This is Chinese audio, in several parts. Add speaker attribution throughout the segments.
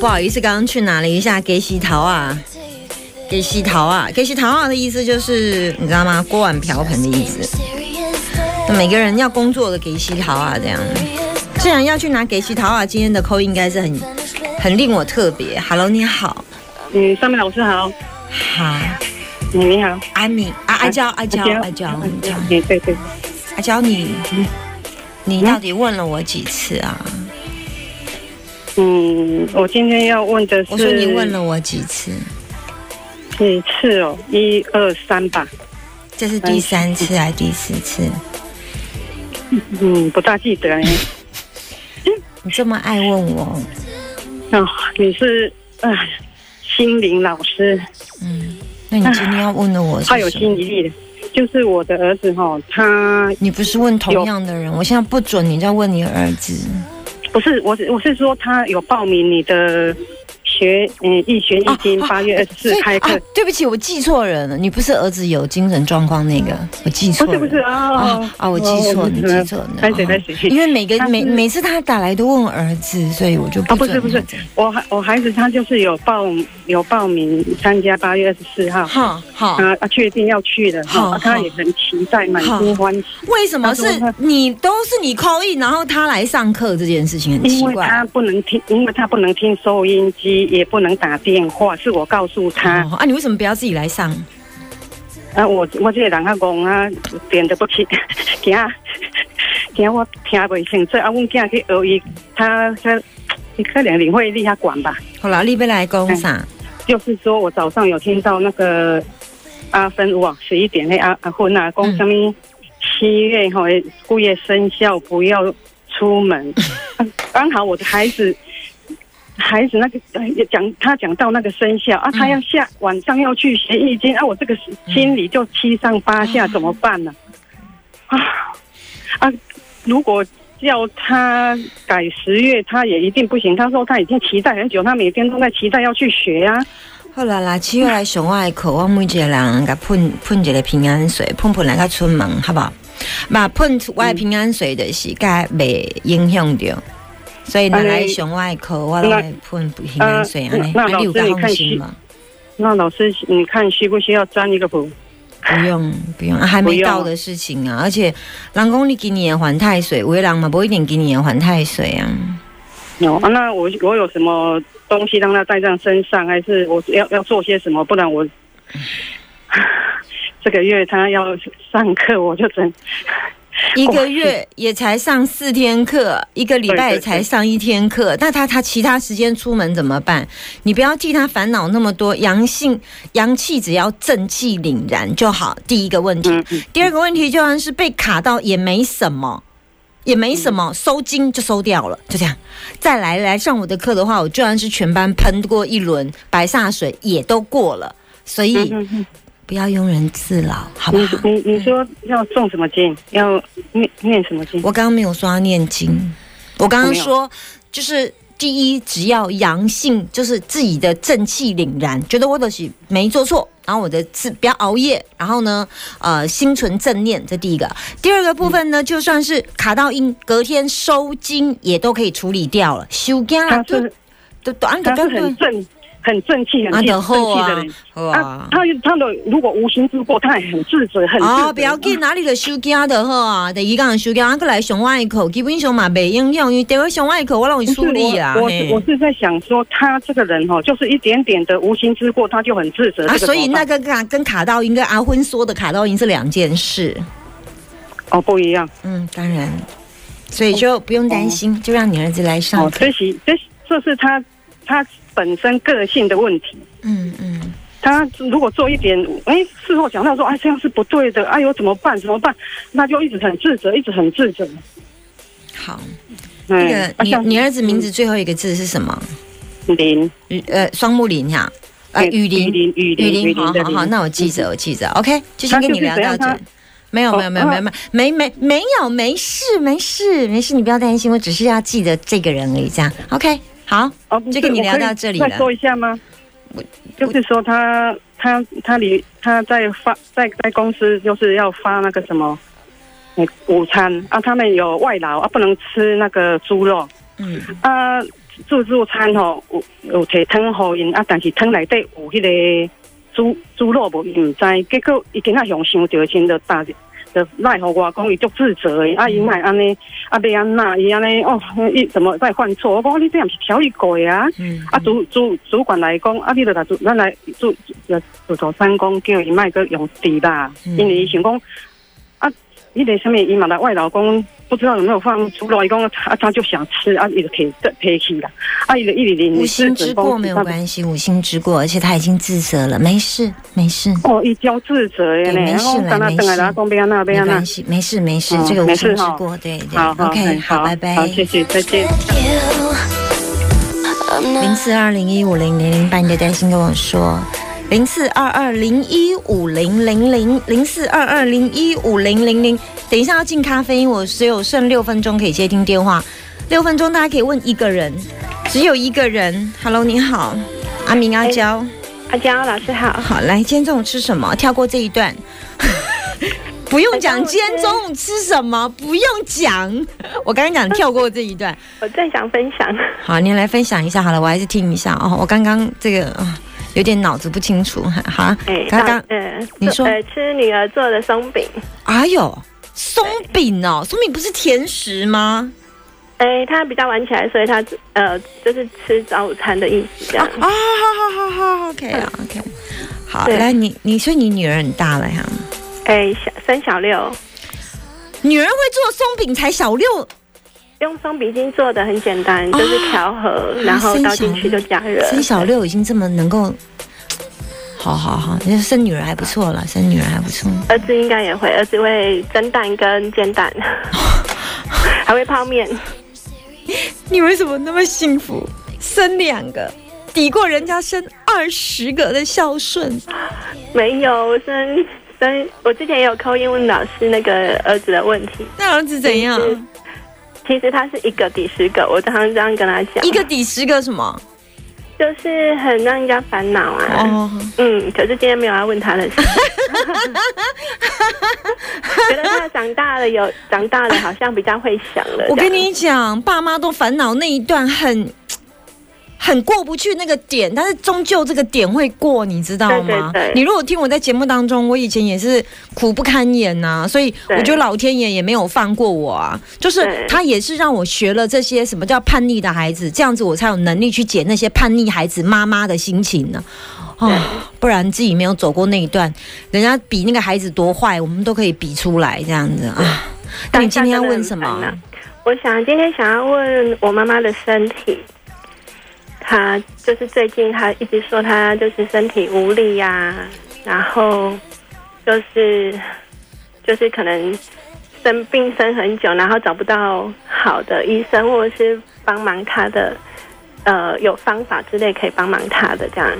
Speaker 1: 不好意思，刚刚去拿了一下给洗桃啊，给洗桃啊，给洗桃啊的意思就是你知道吗？锅碗瓢盆的意思。那每个人要工作的给洗桃啊，这样。既然要去拿给洗桃啊，今天的扣应该是很很令我特别。Hello，你好，
Speaker 2: 嗯，上面老师好，
Speaker 1: 好，
Speaker 2: 嗯，你好，
Speaker 1: 阿米啊，阿娇，阿娇，阿娇，阿娇，
Speaker 2: 嗯，对对，
Speaker 1: 阿娇，你你到底问了我几次啊？
Speaker 2: 嗯，我今天要问的是，
Speaker 1: 我说你问了我几次？
Speaker 2: 几次哦？一二三吧，
Speaker 1: 这是第三次还是第四次？
Speaker 2: 嗯，不大记得哎。
Speaker 1: 你这么爱问我，
Speaker 2: 哦，你是啊，心灵老师，
Speaker 1: 嗯，那你今天要问的我是他有？
Speaker 2: 心一力的，就是我的儿子哈、他
Speaker 1: 你不是问同样的人，我现在不准你再问你儿子。
Speaker 2: 不是我是我是说他有报名你的学嗯易学易经
Speaker 1: 啊
Speaker 2: 八月二十四开课
Speaker 1: 啊，，对不起，我记错人了。你不是儿子有精神状况那个，我记错了。
Speaker 2: 不是不是啊
Speaker 1: 啊啊！我记错，你记错了。
Speaker 2: 开始
Speaker 1: 哦
Speaker 2: 开始，
Speaker 1: 因为每个每每次他打来都问儿子，所以我就
Speaker 2: 啊，
Speaker 1: 不
Speaker 2: 是不是我孩我孩子他就是有报有报名参加八月二十四号，
Speaker 1: 好好，
Speaker 2: 啊啊，确定要去的
Speaker 1: 好
Speaker 2: 他也很期待，满心欢喜，
Speaker 1: 为什么是你都是你扣印，然后他来上课这件事情很奇怪。
Speaker 2: 因为他不能听，因为他不能听收音机，也不能打电话，是我告诉他，
Speaker 1: 哦啊，你为什么不要自己来上？
Speaker 2: 啊，我我这个人啊戆啊，点得不起，惊惊我听不清楚，啊，阮囝去学伊，他他可能领会力他管吧。
Speaker 1: 好了，你要来讲啥？
Speaker 2: 就是说我早上有听到那个阿芬哇，十一点那阿阿芬啊，讲什么七月哈故月生肖不要出门，啊刚好我的孩子。孩子那个讲，他讲到那个生肖啊，他要下晚上要去学易经啊，我这个心里就七上八下，怎么办呢？啊啊！如果叫他改十月，他也一定不行。他说他已经期待很久，他每天都在期待要去学啊。
Speaker 1: 好啦啦，七月来上我的课，我每一个人甲喷喷一个平安水，喷喷来甲出门，好不好？把喷我的平安水的是甲袂影响着，所以若来上我的课，我都会喷平安水安尼，
Speaker 2: 那老师你看
Speaker 1: 放心嘛？
Speaker 2: 那老师，你看需不需要占一个卜？
Speaker 1: 不用不用，啊还没到的事情啊！而且人讲你今年还太岁，有的人嘛不一定今年还太岁啊。
Speaker 2: 有、啊，那我我有什么东西让他带在身上，还是我要要做些什么？不然我 这个月他要上课，我就整
Speaker 1: 一个月也才上四天课，一个礼拜也才上一天课，那他他其他时间出门怎么办？你不要替他烦恼那么多，阳性阳气只要正气凛然就好。第一个问题，第二个问题就算是被卡到也没什么。也没什么，收金就收掉了，就这样。再来来上我的课的话，我就算是全班喷过一轮白煞水，也都过了。所以不要庸人自扰，好不
Speaker 2: 你
Speaker 1: 好？
Speaker 2: 你你说要诵什么经？要念念什么经？
Speaker 1: 我刚刚没有说要念经，我刚刚说就是第一，只要阳性，就是自己的正气凛然，觉得我的是没做错，然后我的字不要熬夜，然后呢，呃，心存正念，这第一个。第二个部分呢，就算是卡到阴，隔天收金也都可以处理掉了，休假
Speaker 2: 他
Speaker 1: 就是都都按
Speaker 2: 他是
Speaker 1: 个
Speaker 2: 很正气、很正气的人。，
Speaker 1: 好
Speaker 2: 啊
Speaker 1: 啊，。
Speaker 2: 他他的如果无心之过，他也很自责，很。
Speaker 1: 啊，不要紧，哪里的休假就好啊。第一讲休假，过来上我的课，基本上嘛没影响，因为第二上我的课我拢会
Speaker 2: 不是
Speaker 1: 梳理啊。
Speaker 2: 我我
Speaker 1: 嘿
Speaker 2: 是在想说，他这个人哈、就是一点点的无心之过，他就很自责。
Speaker 1: 啊，
Speaker 2: 这个
Speaker 1: 所以那个跟跟卡到音跟阿昏说的卡到音是两件事。
Speaker 2: 哦不一样。
Speaker 1: 嗯，当然，所以就不用担心，就让你儿子来上
Speaker 2: 哦，
Speaker 1: 课。
Speaker 2: 这是这这是他他本身个性的问题。
Speaker 1: 嗯嗯，
Speaker 2: 他如果做一点，哎，事后想到说，哎，这样是不对的，哎呦，怎么办？怎么办？那就一直很自责，一直很自责。
Speaker 1: 好，那
Speaker 2: 嗯
Speaker 1: 个你
Speaker 2: 啊
Speaker 1: 你儿子名字最后一个字是什么？
Speaker 2: 林
Speaker 1: 呃，双木林哈，雨林，
Speaker 2: 雨林雨林
Speaker 1: 好好好，那我记着，我记着，OK，就先跟你聊到这。没有
Speaker 2: 哦
Speaker 1: 没有没有没有没没没没有没事没事没事，你不要担心，我只是要记得这个人而已，这样 OK 好，
Speaker 2: 哦，
Speaker 1: 就跟你聊到这里了。
Speaker 2: 再说一下吗？就是说他他他里他在发在在公司就是要发那个什么，哎午餐啊，他们有外劳啊，不能吃那个猪肉。
Speaker 1: 嗯。
Speaker 2: 啊，自助餐吼有有提汤互因啊，但是汤内底有迄个猪猪肉无，伊毋知，结果伊今仔用伤着，先就打就奈何我讲，伊足自责的，啊，伊奈安尼，啊，要安那，伊安尼哦，伊怎么再犯错？我讲你这样是调理过的啊。
Speaker 1: 嗯
Speaker 2: 啊，主主主管来讲，啊，你著来主咱来主主主头三公叫伊莫个用地啦，
Speaker 1: 嗯
Speaker 2: 因为伊想讲啊，迄个什么伊嘛来外劳讲，不知道有没有放出来，伊讲啊，他就想吃啊，伊就提提起啦，啊，伊就一直零
Speaker 1: 无心之过没有关系，五心之过，而且他已经自责了，没事没事。
Speaker 2: 哦，伊交自责的呢，
Speaker 1: 对没事啦没事
Speaker 2: 啦讲要安那要安那
Speaker 1: 没关，系，没事没事，
Speaker 2: 哦
Speaker 1: 这个无心
Speaker 2: 没事哈
Speaker 1: 之过，对对，OK，
Speaker 2: 嗯
Speaker 1: 好，拜拜。
Speaker 2: 好，谢谢，再见。
Speaker 1: 零四二零一五零零零，把你的担心跟我说。零四二二零一五零零零零四二二零一五零零零，等一下要进咖啡因，我只有剩六分钟可以接听电话，六分钟大家可以问一个人，只有一个人。Hello，你好，阿明阿娇，
Speaker 3: 阿娇老师好，
Speaker 1: 好，来，今天中午吃什么？跳过这一段。不用讲今天中午吃什么，不用讲。我刚刚讲跳过这一段。
Speaker 3: 我正想分享，
Speaker 1: 好，您来分享一下好了，我还是听一下哦。我刚刚这个、啊有点脑子不清楚，好，
Speaker 3: 哎，
Speaker 1: 刚刚
Speaker 3: 呃，
Speaker 1: 你说
Speaker 3: 呃，吃女儿做的松饼，
Speaker 1: 哎呦，松饼哦，松饼不是甜食吗？
Speaker 3: 哎，她比较晚起来，所以他呃，就是吃早午餐的意思这样。
Speaker 1: 啊啊，好好好好，OK 啊，OK，好，
Speaker 3: 对
Speaker 1: 来你你说你女儿很大了呀，
Speaker 3: 哎，小三小六
Speaker 1: 女儿会做松饼才小六，
Speaker 3: 用松饼筋做的很简单，就是调和，然后倒进去就加热。
Speaker 1: 生小六已经这么能够，好好好，那生女儿还不错了，生女儿还不错。
Speaker 3: 儿子应该也会，儿子会蒸蛋跟煎蛋，还会泡面。
Speaker 1: 你为什么那么幸福？生两个，抵过人家生二十个的孝顺。
Speaker 3: 没有，我生生，我之前也有扣英问老师那个儿子的问题，
Speaker 1: 那儿子怎样？
Speaker 3: 其实他是一个抵十个，我常常这样跟他讲，
Speaker 1: 一个抵十个什么？
Speaker 3: 就是很让人家烦恼啊。
Speaker 1: 哦，
Speaker 3: 嗯，可是今天没有要问他的事，觉得他长大了有长大了，好像比较会想了。
Speaker 1: 我跟你讲，爸妈都烦恼那一段很。很过不去那个点，但是终究这个点会过，你知道吗？
Speaker 3: 对对对
Speaker 1: 你如果听我在节目当中，我以前也是苦不堪言呐、所以我觉得老天爷也没有放过我啊。就是他也是让我学了这些什么叫叛逆的孩子，这样子我才有能力去解那些叛逆孩子妈妈的心情呢。啊、不然自己没有走过那一段，人家比那个孩子多坏，我们都可以比出来这样子啊。那你今天要问什么
Speaker 3: 我想今天想要问我妈妈的身体，她就是最近他一直说他就是身体无力呀、然后就是就是可能生病生很久，然后找不到好的医生或者是帮忙他的，呃，有方法之类可以帮忙他的这样。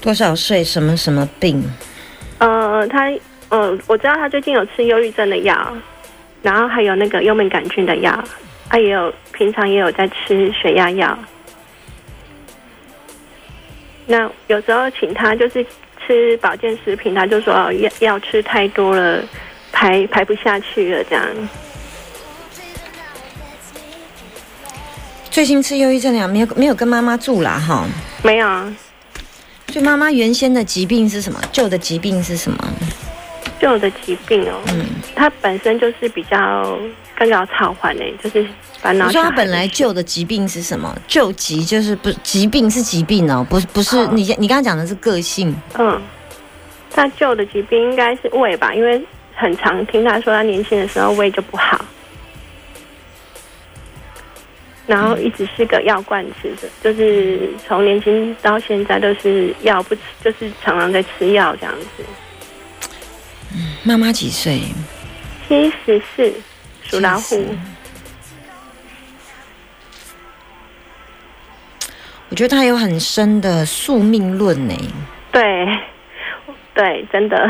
Speaker 1: 多少岁？什么什么病？
Speaker 3: 呃，他呃，我知道他最近有吃忧郁症的药，然后还有那个幽门杆菌的药，她也有平常也有在吃血压药。那有时候请他就是吃保健食品，他就说哦药药吃太多了，排排不下去了这样。
Speaker 1: 最近吃忧郁症了，没有没有跟妈妈住啦哈。
Speaker 3: 没有啊，
Speaker 1: 所以妈妈原先的疾病是什么？旧的疾病是什么？
Speaker 3: 旧的疾病哦，
Speaker 1: 嗯，
Speaker 3: 他本身就是比较干扰超缓诶，就是烦恼
Speaker 1: 你说
Speaker 3: 小孩的事。
Speaker 1: 她本来旧的疾病是什么？旧疾就是不疾病是疾病哦，不是不是
Speaker 3: 哦
Speaker 1: 你你刚刚讲的是个性
Speaker 3: 嗯，他旧的疾病应该是胃吧，因为很常听他说他年轻的时候胃就不好，然后一直是个药罐子的，就是从年轻到现在都是药不吃，就是常常在吃药这样子。
Speaker 1: 妈妈几岁？
Speaker 3: 七十四，属老虎。
Speaker 1: 我觉得他有很深的宿命论呢。
Speaker 3: 对，对，真的，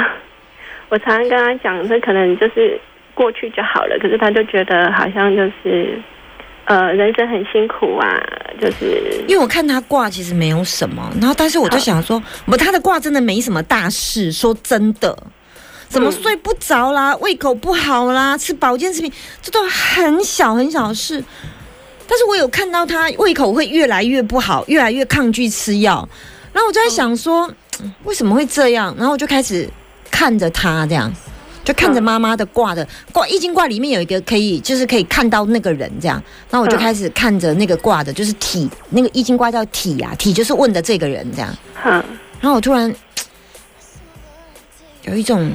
Speaker 3: 我常常跟他讲，这可能就是过去就好了。可是他就觉得好像就是，呃，人生很辛苦啊，就是
Speaker 1: 因为我看他卦其实没有什么，然后但是我就想说，我他的卦真的没什么大事。说真的，怎么
Speaker 3: 嗯
Speaker 1: 睡不着啦，胃口不好啦，吃保健食品，这都很小很小的事。但是我有看到他胃口会越来越不好，越来越抗拒吃药，然后我就在想说，嗯为什么会这样？然后我就开始看着他这样。就看着妈妈的挂的挂，易经卦里面有一个可以，就是可以看到那个人这样。然后我就
Speaker 3: 嗯
Speaker 1: 开始看着那个挂的，就是体，那个易经卦叫体啊，体就是问的这个人这样。
Speaker 3: 嗯，
Speaker 1: 然后我突然 有一种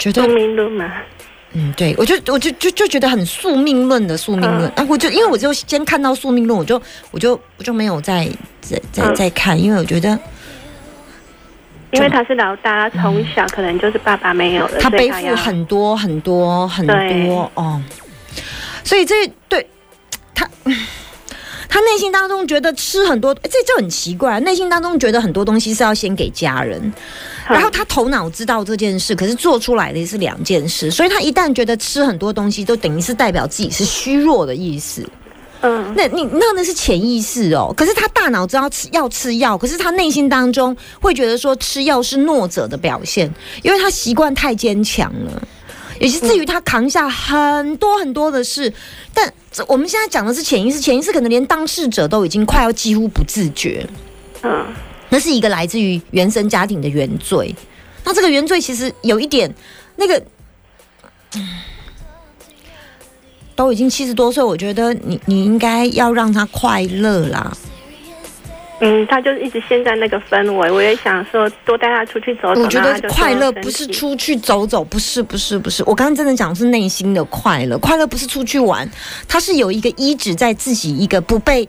Speaker 1: 觉得
Speaker 3: 宿，命论嘛。
Speaker 1: 嗯，对我就我就就就觉得很宿命论的宿命论。
Speaker 3: 嗯
Speaker 1: 啊，我就因为我就先看到宿命论，我就我就我就没有再再再
Speaker 3: 嗯
Speaker 1: 再看，因为我觉得
Speaker 3: 因为他是老大，他从小可能就是爸爸没有了，
Speaker 1: 他背负很多很多很多哦，所以这对他。他内心当中觉得吃很多，诶这就很奇怪。内心当中觉得很多东西是要先给家人，
Speaker 3: 哼
Speaker 1: 然后他头脑知道这件事，可是做出来的是两件事。所以他一旦觉得吃很多东西，都等于是代表自己是虚弱的意思。
Speaker 3: 嗯
Speaker 1: 那你那那是潜意识哦，可是他大脑知道吃要吃药，可是他内心当中会觉得说吃药是弱者的表现，因为他习惯太坚强了。也是至于他扛下很多很多的事，但这我们现在讲的是潜意识，潜意识可能连当事者都已经快要几乎不自觉，
Speaker 3: 嗯
Speaker 1: 那是一个来自于原生家庭的原罪。那这个原罪其实有一点那个，嗯都已经七十多岁，我觉得你你应该要让他快乐啦。
Speaker 3: 嗯，他就一直陷在那个氛围。我也想说多带他出去走走。
Speaker 1: 我觉得快乐不是出去走走，不是不是不是，我刚刚真的讲的是内心的快乐，快乐不是出去玩，他是有一个依止在自己一个不被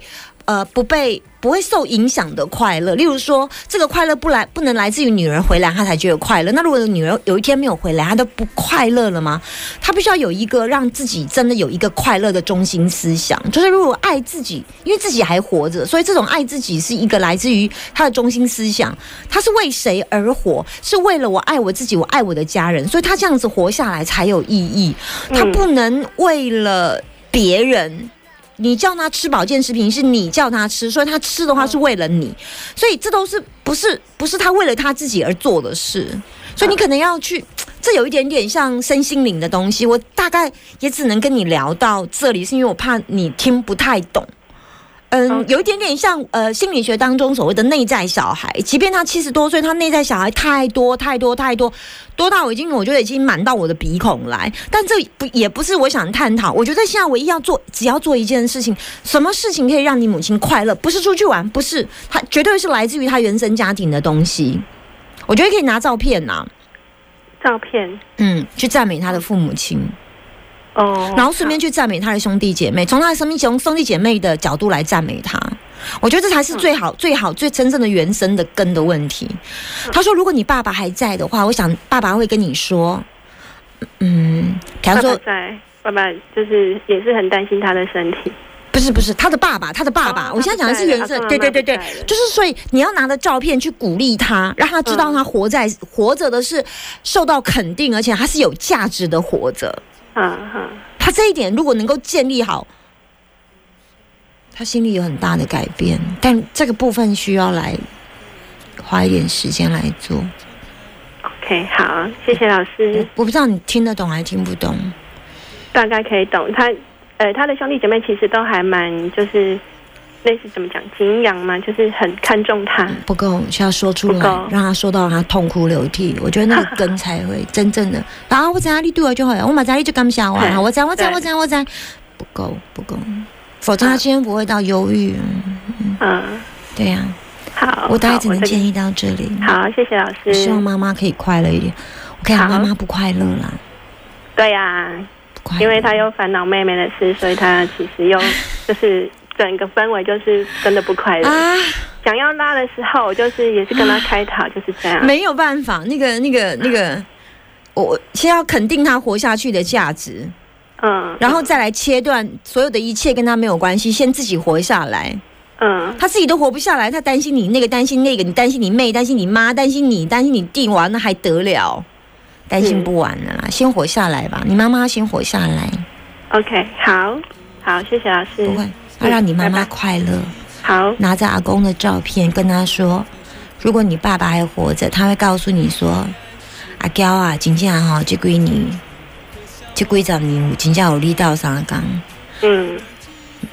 Speaker 1: 呃不被不会受影响的快乐。例如说，这个快乐不来不能来自于女人回来，他才觉得快乐。那如果女人有一天没有回来，他都不快乐了吗？他必须要有一个让自己真的有一个快乐的中心思想，就是如果爱自己，因为自己还活着，所以这种爱自己是一个来自于他的中心思想。他是为谁而活？是为了我爱我自己，我爱我的家人，所以他这样子活下来才有意义。他不能为了别人。你叫他吃保健食品，是你叫他吃，所以他吃的话是为了你，所以这都是不是不是他为了他自己而做的事，所以你可能要去，这有一点点像身心灵的东西，我大概也只能跟你聊到这里，是因为我怕你听不太懂。嗯，有一点点像呃心理学当中所谓的内在小孩，即便他七十多岁，他内在小孩太多太多太多，多到我已经我觉得已经满到我的鼻孔来。但这不也不是我想探讨。我觉得现在唯一要做，只要做一件事情，什么事情可以让你母亲快乐？不是出去玩，不是，他绝对是来自于他原生家庭的东西。我觉得可以拿照片呐、
Speaker 3: 照片
Speaker 1: 嗯，去赞美他的父母亲。
Speaker 3: 哦，
Speaker 1: 然后顺便去赞美他的兄弟姐妹，从他的生命从兄弟姐妹的角度来赞美他。我觉得这才是最好、最好、最真正的原生的根的问题。他说，如果你爸爸还在的话，我想爸爸会跟你说，嗯，比方
Speaker 3: 爸爸
Speaker 1: 说，
Speaker 3: 在，爸爸就是也是很担心他的身体。
Speaker 1: 不是不是他的爸爸，他的爸爸，
Speaker 3: 哦
Speaker 1: 我现在讲的是原生，对对对对就是所以你要拿着照片去鼓励他，让他知道他活在、活着的是受到肯定，而且他是有价值的活着。
Speaker 3: 嗯嗯，
Speaker 1: 他这一点如果能够建立好，他心里有很大的改变，但这个部分需要来花一点时间来做。
Speaker 3: OK，好，谢谢老
Speaker 1: 我
Speaker 3: 师，
Speaker 1: 我不知道你听得懂还听不懂。
Speaker 3: 大概可以懂他。呃，他的兄弟姐妹其实都还蛮就是类似怎么讲敬仰嘛，就是很看重他。
Speaker 1: 不够，需要说出来让他说到他痛哭流涕。我觉得那个根才会真正的。啊，我知道你对我就好了，我马知道你就感谢我啊，
Speaker 3: 对
Speaker 1: 我知道，我知道，
Speaker 3: 对
Speaker 1: 我知道，我知道，不够，不够，否则他今天不会到忧郁。
Speaker 3: 嗯，
Speaker 1: 对呀、
Speaker 3: 好，
Speaker 1: 我大概只能建议到这里。
Speaker 3: 好，谢谢老
Speaker 1: 师希望
Speaker 3: 师。
Speaker 1: 妈妈可以快乐一点。可以
Speaker 3: 好
Speaker 1: 妈妈不快乐啦，
Speaker 3: 对呀、因为她又烦恼妹妹的事，所以她其实又 就是整个氛围就是真的不快乐。
Speaker 1: 啊，
Speaker 3: 想要拉的时候，我就是也是跟他开导，就是这样。
Speaker 1: 没有办法，那个那个那个，我先要肯定他活下去的价值，
Speaker 3: 嗯，
Speaker 1: 然后再来切断所有的一切跟他没有关系，先自己活下来。
Speaker 3: 嗯
Speaker 1: 他自己都活不下来，他担心你那个，担心那个，你担心你妹，担心你妈，担心你，担心你弟，哇，那还得了？担心不完了啦，先活下来吧。你妈妈先活下来
Speaker 3: ，，OK，好，好，谢谢老师。
Speaker 1: 不会，要让你妈妈快乐。
Speaker 3: 好，
Speaker 1: 拿着阿公的照片跟他说，如果你爸爸还活着，他会告诉你说，阿娇啊，真正哈，这几年，这几十年有真正有力道上岗，
Speaker 3: 嗯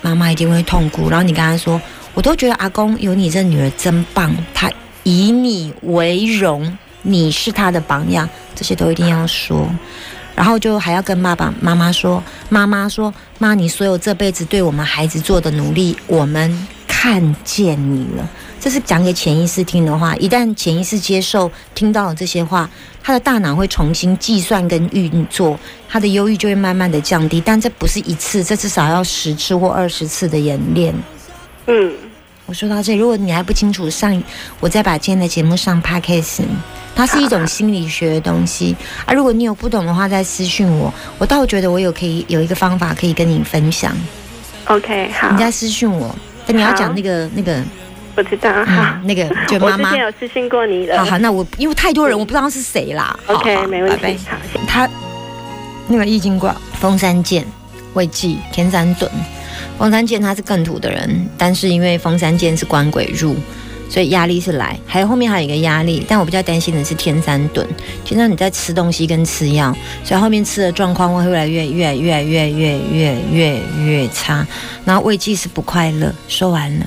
Speaker 1: 妈妈一定会痛苦。然后你跟他说，我都觉得阿公有你这女儿真棒，他以你为荣，你是他的榜样，这些都一定要说。然后就还要跟爸爸妈妈说，妈妈说，妈，你所有这辈子对我们孩子做的努力，我们看见你了。这是讲给潜意识听的话，一旦潜意识接受听到了这些话，他的大脑会重新计算跟运作，他的忧郁就会慢慢的降低。但这不是一次，这至少要十次或二十次的演练。
Speaker 3: 嗯，
Speaker 1: 我说到这里，如果你还不清楚，上我再把今天的节目上 podcast，它是一种心理学的东西啊。如果你有不懂的话，再私讯我，我倒觉得我有可以有一个方法可以跟你分享
Speaker 3: ，OK，好
Speaker 1: 你，再私讯我。但你要讲那个那个
Speaker 3: 我知道，好
Speaker 1: 嗯，那个 就妈妈
Speaker 3: 我之前。有私信过你的。
Speaker 1: 好好，那我因为太多人，我不知道是谁啦。
Speaker 3: OK，
Speaker 1: 好
Speaker 3: 没问题。
Speaker 1: 拜
Speaker 3: 好，
Speaker 1: 他那个易经卦，风山剑、未济、天山遁。封三剑他是更土的人，但是因为封三剑是官鬼入，所以压力是来。还有后面还有一个压力，但我比较担心的是天山遁。天三你在吃东西跟吃药，所以后面吃的状况会越来越越来越越越越越越差。然后胃气是不快乐。说完了。